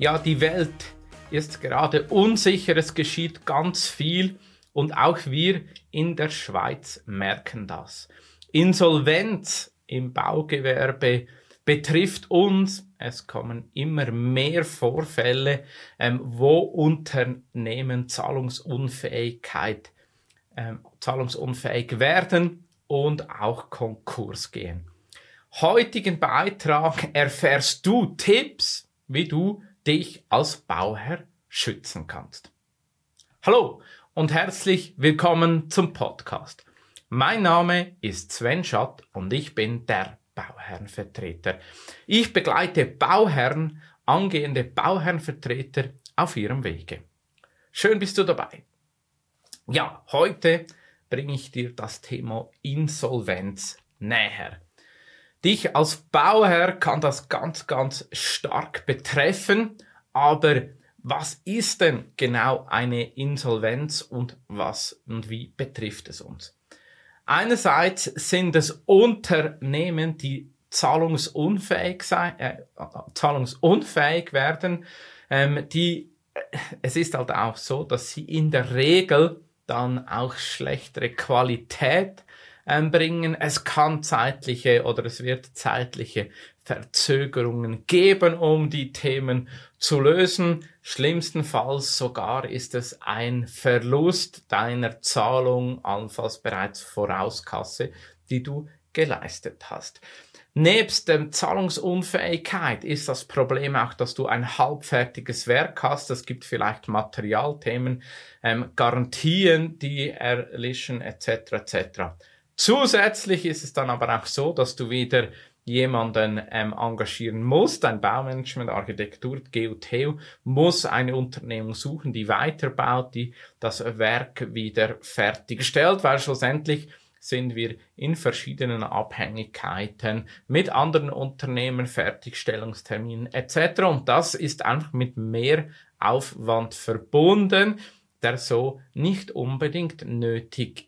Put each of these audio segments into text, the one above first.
Ja, die Welt ist gerade unsicher, es geschieht ganz viel und auch wir in der Schweiz merken das. Insolvenz im Baugewerbe betrifft uns. Es kommen immer mehr Vorfälle, ähm, wo Unternehmen Zahlungsunfähigkeit, ähm, zahlungsunfähig werden und auch Konkurs gehen. Heutigen Beitrag erfährst du Tipps, wie du dich als Bauherr schützen kannst. Hallo und herzlich willkommen zum Podcast. Mein Name ist Sven Schatt und ich bin der Bauherrenvertreter. Ich begleite Bauherren, angehende Bauherrenvertreter auf ihrem Wege. Schön bist du dabei. Ja, heute bringe ich dir das Thema Insolvenz näher. Dich als Bauherr kann das ganz, ganz stark betreffen, aber was ist denn genau eine Insolvenz und was und wie betrifft es uns? Einerseits sind es Unternehmen, die zahlungsunfähig sein, äh, zahlungsunfähig werden, ähm, die, es ist halt auch so, dass sie in der Regel dann auch schlechtere Qualität bringen. Es kann zeitliche oder es wird zeitliche Verzögerungen geben, um die Themen zu lösen. Schlimmstenfalls sogar ist es ein Verlust deiner Zahlung, allenfalls bereits Vorauskasse, die du geleistet hast. Nebst der Zahlungsunfähigkeit ist das Problem auch, dass du ein halbfertiges Werk hast. Es gibt vielleicht Materialthemen, ähm, Garantien, die erlischen etc. etc. Zusätzlich ist es dann aber auch so, dass du wieder jemanden ähm, engagieren musst, ein Baumanagement, Architektur, GUTU, muss eine Unternehmung suchen, die weiterbaut, die das Werk wieder fertigstellt, weil schlussendlich sind wir in verschiedenen Abhängigkeiten mit anderen Unternehmen, Fertigstellungsterminen etc. Und das ist einfach mit mehr Aufwand verbunden, der so nicht unbedingt nötig,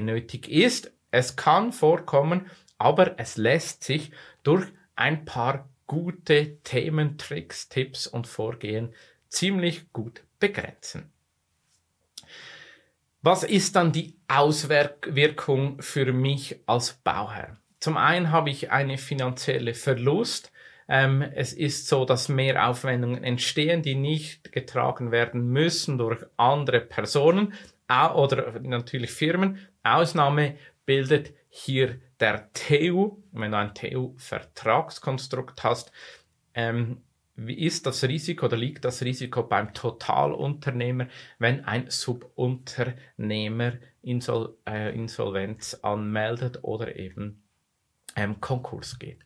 nötig ist. Es kann vorkommen, aber es lässt sich durch ein paar gute Themen, Tricks, Tipps und Vorgehen ziemlich gut begrenzen. Was ist dann die Auswirkung für mich als Bauherr? Zum einen habe ich eine finanzielle Verlust. Ähm, es ist so, dass Mehraufwendungen entstehen, die nicht getragen werden müssen durch andere Personen oder natürlich Firmen. Ausnahme bildet hier der TU, wenn du ein TU-Vertragskonstrukt hast, ähm, wie ist das Risiko oder liegt das Risiko beim Totalunternehmer, wenn ein Subunternehmer Insol äh, Insolvenz anmeldet oder eben ähm, Konkurs geht?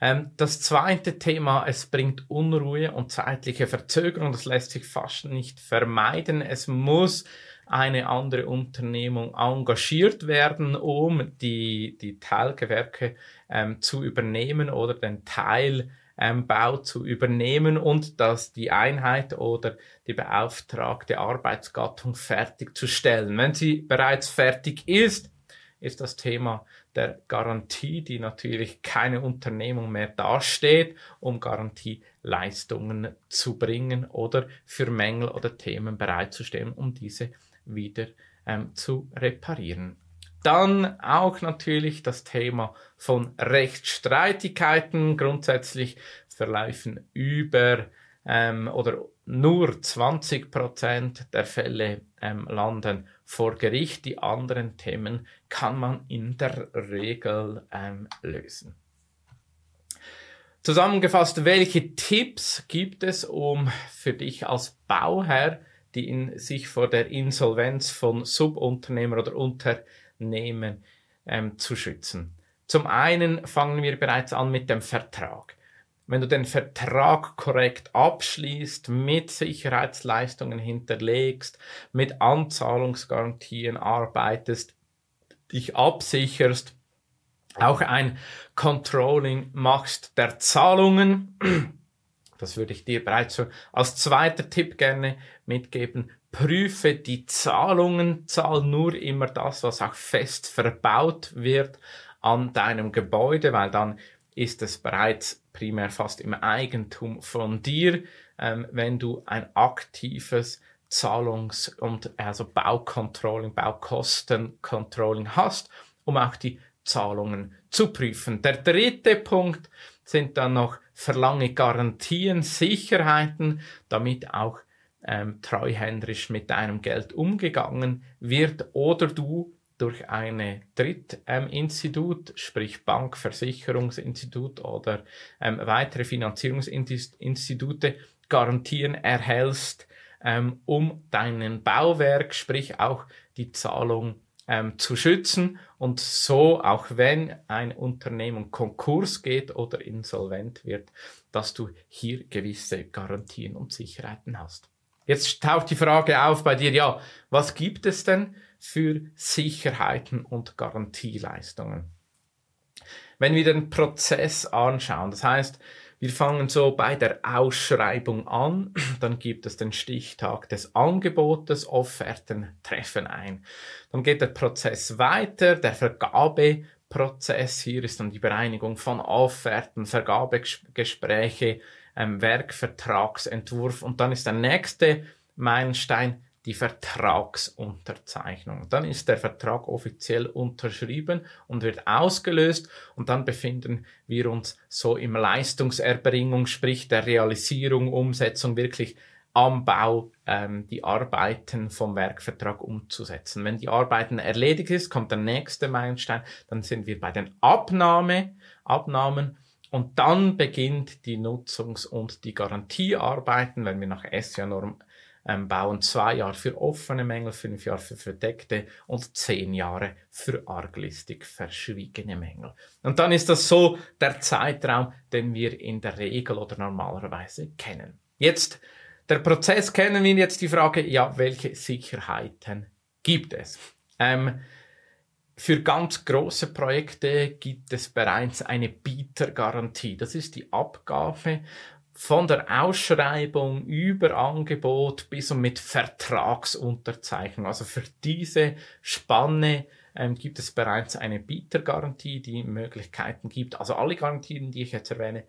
Ähm, das zweite Thema, es bringt Unruhe und zeitliche Verzögerung, das lässt sich fast nicht vermeiden. Es muss eine andere Unternehmung engagiert werden, um die, die Teilgewerke ähm, zu übernehmen oder den Teilbau ähm, zu übernehmen und dass die Einheit oder die beauftragte Arbeitsgattung fertigzustellen. Wenn sie bereits fertig ist, ist das Thema der Garantie, die natürlich keine Unternehmung mehr dasteht, um Garantieleistungen zu bringen oder für Mängel oder Themen bereitzustellen, um diese wieder ähm, zu reparieren. Dann auch natürlich das Thema von Rechtsstreitigkeiten. Grundsätzlich verlaufen über ähm, oder nur 20 Prozent der Fälle ähm, landen vor Gericht. Die anderen Themen kann man in der Regel ähm, lösen. Zusammengefasst, welche Tipps gibt es, um für dich als Bauherr die in, sich vor der Insolvenz von Subunternehmer oder Unternehmen ähm, zu schützen. Zum einen fangen wir bereits an mit dem Vertrag. Wenn du den Vertrag korrekt abschließt, mit Sicherheitsleistungen hinterlegst, mit Anzahlungsgarantien arbeitest, dich absicherst, auch ein Controlling machst der Zahlungen, das würde ich dir bereits so als zweiter Tipp gerne mitgeben. Prüfe die Zahlungen, zahl nur immer das, was auch fest verbaut wird an deinem Gebäude, weil dann ist es bereits primär fast im Eigentum von dir. ähm, wenn du ein aktives Zahlungs- und also Baucontrolling, Baukostencontrolling hast, um auch die Zahlungen zu prüfen. Der dritte Punkt sind dann noch verlange Garantien, Sicherheiten, damit auch ähm, treuhänderisch mit deinem Geld umgegangen wird oder du durch eine Drittinstitut, ähm, sprich Bank, Versicherungsinstitut oder ähm, weitere Finanzierungsinstitute Garantien erhältst, ähm, um deinen Bauwerk, sprich auch die Zahlung ähm, zu schützen und so, auch wenn ein Unternehmen Konkurs geht oder insolvent wird, dass du hier gewisse Garantien und Sicherheiten hast. Jetzt taucht die Frage auf bei dir, ja, was gibt es denn für Sicherheiten und Garantieleistungen? Wenn wir den Prozess anschauen, das heißt, wir fangen so bei der Ausschreibung an, dann gibt es den Stichtag des Angebotes, Offerten treffen ein. Dann geht der Prozess weiter, der Vergabeprozess, hier ist dann die Bereinigung von Offerten, Vergabegespräche, ähm, Werkvertragsentwurf. Und dann ist der nächste Meilenstein die Vertragsunterzeichnung. Dann ist der Vertrag offiziell unterschrieben und wird ausgelöst und dann befinden wir uns so im Leistungserbringung, sprich der Realisierung, Umsetzung wirklich am Bau ähm, die Arbeiten vom Werkvertrag umzusetzen. Wenn die Arbeiten erledigt ist, kommt der nächste Meilenstein, dann sind wir bei den Abnahme, Abnahmen und dann beginnt die Nutzungs- und die Garantiearbeiten, wenn wir nach SIA-Norm ähm, bauen zwei Jahre für offene Mängel, fünf Jahre für verdeckte und zehn Jahre für arglistig verschwiegene Mängel. Und dann ist das so der Zeitraum, den wir in der Regel oder normalerweise kennen. Jetzt, der Prozess kennen wir jetzt die Frage, ja, welche Sicherheiten gibt es? Ähm, für ganz große Projekte gibt es bereits eine Bietergarantie. Das ist die Abgabe von der Ausschreibung über Angebot bis und mit Vertragsunterzeichnung. Also für diese Spanne ähm, gibt es bereits eine Bietergarantie, die Möglichkeiten gibt. Also alle Garantien, die ich jetzt erwähne,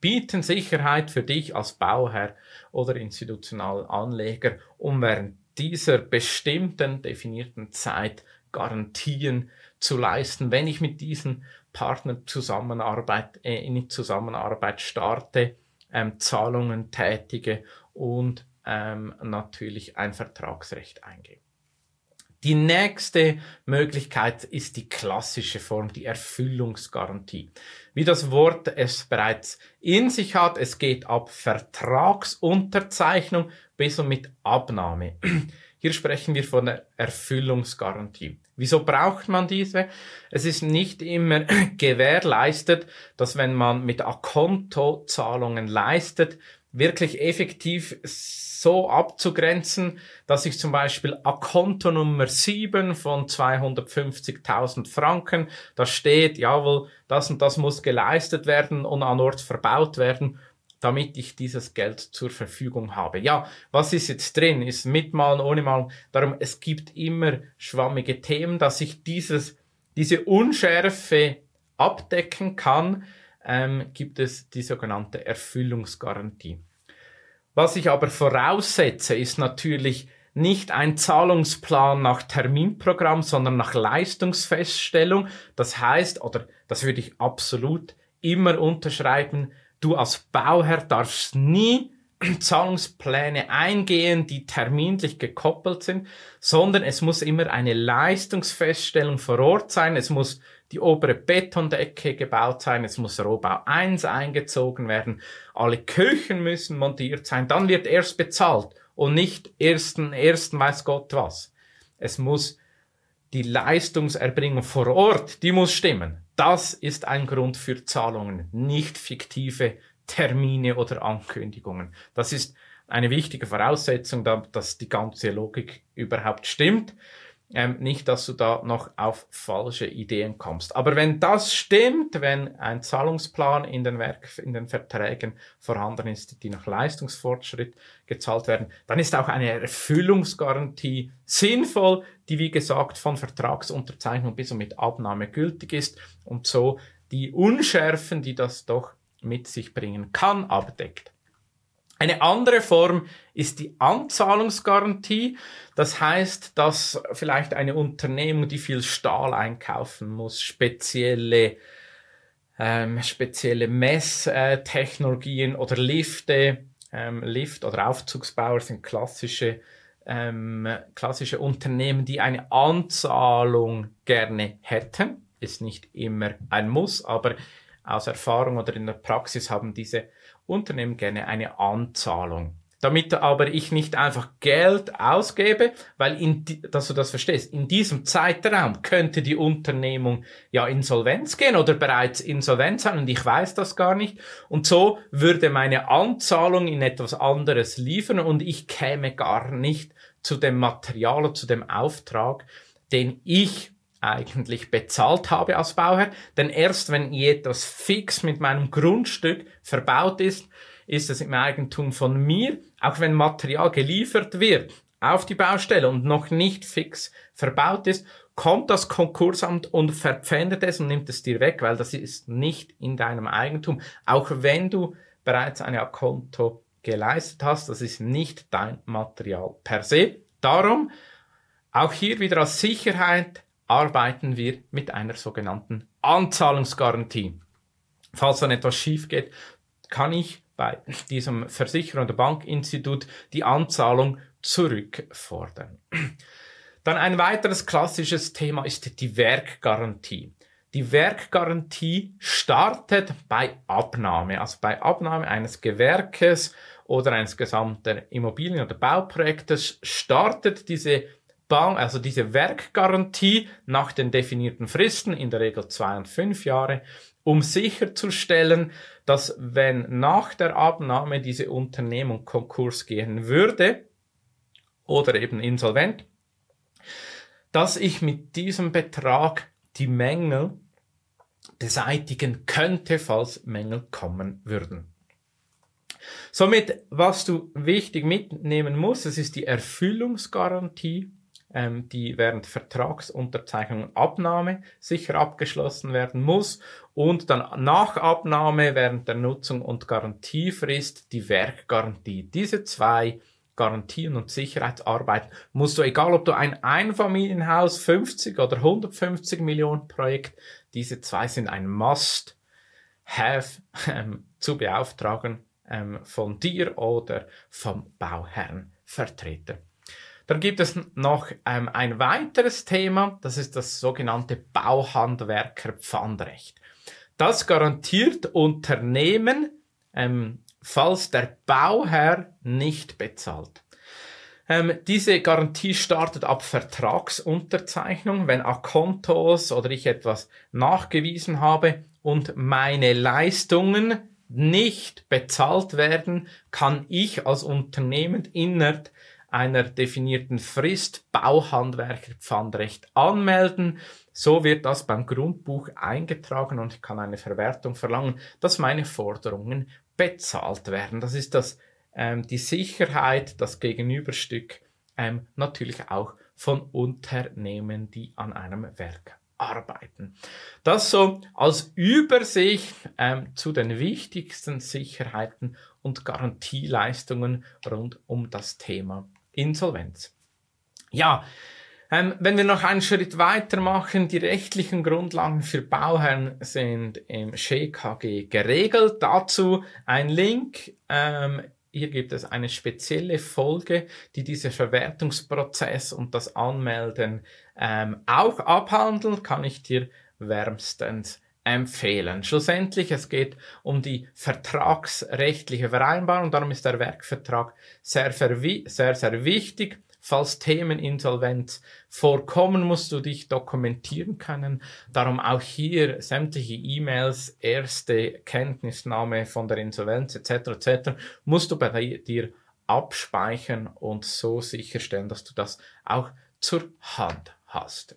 bieten Sicherheit für dich als Bauherr oder institutionalen Anleger, um während dieser bestimmten definierten Zeit Garantien zu leisten. Wenn ich mit diesen Partnern Zusammenarbeit, äh, in Zusammenarbeit starte, ähm, Zahlungen tätige und ähm, natürlich ein Vertragsrecht eingehe. Die nächste Möglichkeit ist die klassische Form, die Erfüllungsgarantie. Wie das Wort es bereits in sich hat, es geht ab Vertragsunterzeichnung bis und mit Abnahme. Hier sprechen wir von der Erfüllungsgarantie. Wieso braucht man diese? Es ist nicht immer gewährleistet, dass wenn man mit Akonto-Zahlungen leistet, wirklich effektiv so abzugrenzen, dass ich zum Beispiel Akonto Nummer 7 von 250.000 Franken, da steht, jawohl, das und das muss geleistet werden und an Ort verbaut werden damit ich dieses Geld zur Verfügung habe. Ja, was ist jetzt drin? Ist mitmalen, ohne malen? Darum, es gibt immer schwammige Themen, dass ich dieses, diese Unschärfe abdecken kann, ähm, gibt es die sogenannte Erfüllungsgarantie. Was ich aber voraussetze, ist natürlich nicht ein Zahlungsplan nach Terminprogramm, sondern nach Leistungsfeststellung. Das heißt, oder das würde ich absolut immer unterschreiben, Du als Bauherr darfst nie Zahlungspläne eingehen, die terminlich gekoppelt sind, sondern es muss immer eine Leistungsfeststellung vor Ort sein. Es muss die obere Betondecke gebaut sein. Es muss Rohbau 1 eingezogen werden. Alle Küchen müssen montiert sein. Dann wird erst bezahlt und nicht ersten, ersten weiß Gott was. Es muss die Leistungserbringung vor Ort, die muss stimmen. Das ist ein Grund für Zahlungen, nicht fiktive Termine oder Ankündigungen. Das ist eine wichtige Voraussetzung, dass die ganze Logik überhaupt stimmt. Ähm, nicht, dass du da noch auf falsche Ideen kommst. Aber wenn das stimmt, wenn ein Zahlungsplan in den Werk, in den Verträgen vorhanden ist, die nach Leistungsfortschritt gezahlt werden, dann ist auch eine Erfüllungsgarantie sinnvoll, die wie gesagt von Vertragsunterzeichnung bis und mit Abnahme gültig ist und so die Unschärfen, die das doch mit sich bringen kann, abdeckt. Eine andere Form ist die Anzahlungsgarantie. Das heißt, dass vielleicht eine Unternehmung, die viel Stahl einkaufen muss, spezielle, ähm, spezielle Messtechnologien oder Lifte, ähm, Lift- oder Aufzugsbauer sind klassische, ähm, klassische Unternehmen, die eine Anzahlung gerne hätten. Ist nicht immer ein Muss, aber aus Erfahrung oder in der Praxis haben diese Unternehmen gerne eine Anzahlung. Damit aber ich nicht einfach Geld ausgebe, weil in, dass du das verstehst, in diesem Zeitraum könnte die Unternehmung ja insolvenz gehen oder bereits insolvent sein und ich weiß das gar nicht. Und so würde meine Anzahlung in etwas anderes liefern und ich käme gar nicht zu dem Material zu dem Auftrag, den ich eigentlich bezahlt habe als Bauherr. Denn erst wenn etwas fix mit meinem Grundstück verbaut ist, ist es im Eigentum von mir, auch wenn Material geliefert wird auf die Baustelle und noch nicht fix verbaut ist, kommt das Konkursamt und verpfändet es und nimmt es dir weg, weil das ist nicht in deinem Eigentum. Auch wenn du bereits eine Konto geleistet hast, das ist nicht dein Material per se. Darum auch hier wieder als Sicherheit arbeiten wir mit einer sogenannten Anzahlungsgarantie. Falls dann etwas schief geht, kann ich bei diesem Versicherer oder Bankinstitut die Anzahlung zurückfordern. Dann ein weiteres klassisches Thema ist die Werkgarantie. Die Werkgarantie startet bei Abnahme, also bei Abnahme eines Gewerkes oder eines gesamten Immobilien- oder Bauprojektes startet diese Bank, also diese Werkgarantie nach den definierten Fristen, in der Regel zwei und fünf Jahre, um sicherzustellen, dass wenn nach der Abnahme diese Unternehmung Konkurs gehen würde oder eben insolvent, dass ich mit diesem Betrag die Mängel beseitigen könnte, falls Mängel kommen würden. Somit, was du wichtig mitnehmen musst, das ist die Erfüllungsgarantie die während Vertragsunterzeichnung und Abnahme sicher abgeschlossen werden muss und dann nach Abnahme während der Nutzung und Garantiefrist die Werkgarantie. Diese zwei Garantien und Sicherheitsarbeiten musst du, egal ob du ein Einfamilienhaus 50 oder 150 Millionen Projekt, diese zwei sind ein Must have ähm, zu beauftragen ähm, von dir oder vom Bauherrnvertreter. Dann gibt es noch ähm, ein weiteres Thema, das ist das sogenannte Bauhandwerkerpfandrecht. Das garantiert Unternehmen, ähm, falls der Bauherr nicht bezahlt. Ähm, diese Garantie startet ab Vertragsunterzeichnung, wenn Akontos oder ich etwas nachgewiesen habe und meine Leistungen nicht bezahlt werden, kann ich als Unternehmen innerhalb einer definierten Frist Bauhandwerker Pfandrecht anmelden. So wird das beim Grundbuch eingetragen und ich kann eine Verwertung verlangen, dass meine Forderungen bezahlt werden. Das ist das, ähm, die Sicherheit, das Gegenüberstück ähm, natürlich auch von Unternehmen, die an einem Werk arbeiten. Das so als Übersicht ähm, zu den wichtigsten Sicherheiten und Garantieleistungen rund um das Thema Insolvenz. Ja, ähm, wenn wir noch einen Schritt weiter machen, die rechtlichen Grundlagen für Bauherren sind im SchKG geregelt. Dazu ein Link. Ähm, hier gibt es eine spezielle Folge, die diesen Verwertungsprozess und das Anmelden ähm, auch abhandelt. Kann ich dir wärmstens empfehlen. Schlussendlich, es geht um die vertragsrechtliche Vereinbarung, darum ist der Werkvertrag sehr, sehr, sehr wichtig. Falls Themen Insolvenz vorkommen, musst du dich dokumentieren können. Darum auch hier sämtliche E-Mails, erste Kenntnisnahme von der Insolvenz etc. etc. musst du bei dir abspeichern und so sicherstellen, dass du das auch zur Hand hast.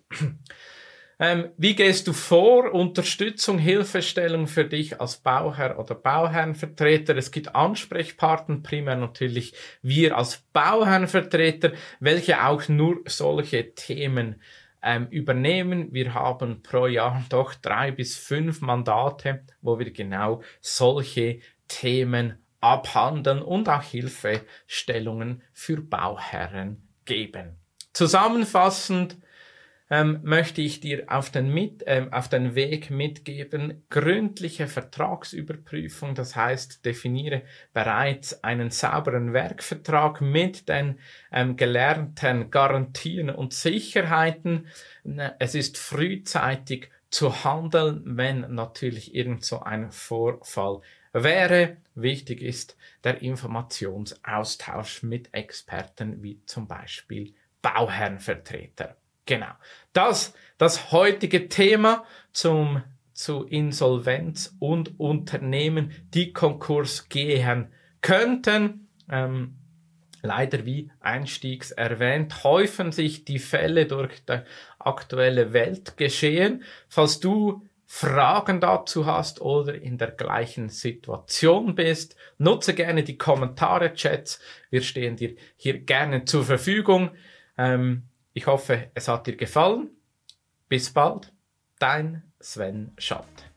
Ähm, wie gehst du vor? Unterstützung, Hilfestellung für dich als Bauherr oder Bauherrenvertreter. Es gibt Ansprechpartner, primär natürlich wir als Bauherrenvertreter, welche auch nur solche Themen ähm, übernehmen. Wir haben pro Jahr doch drei bis fünf Mandate, wo wir genau solche Themen abhandeln und auch Hilfestellungen für Bauherren geben. Zusammenfassend ähm, möchte ich dir auf den, mit, ähm, auf den Weg mitgeben, gründliche Vertragsüberprüfung, das heißt, definiere bereits einen sauberen Werkvertrag mit den ähm, gelernten Garantien und Sicherheiten. Es ist frühzeitig zu handeln, wenn natürlich irgend so ein Vorfall wäre. Wichtig ist der Informationsaustausch mit Experten wie zum Beispiel Bauherrenvertreter. Genau. Das, das heutige Thema zum, zu Insolvenz und Unternehmen, die Konkurs gehen könnten. Ähm, leider wie einstiegs erwähnt, häufen sich die Fälle durch das aktuelle Weltgeschehen. Falls du Fragen dazu hast oder in der gleichen Situation bist, nutze gerne die Kommentare-Chats. Wir stehen dir hier gerne zur Verfügung. Ähm, ich hoffe, es hat dir gefallen. Bis bald, dein Sven Schott.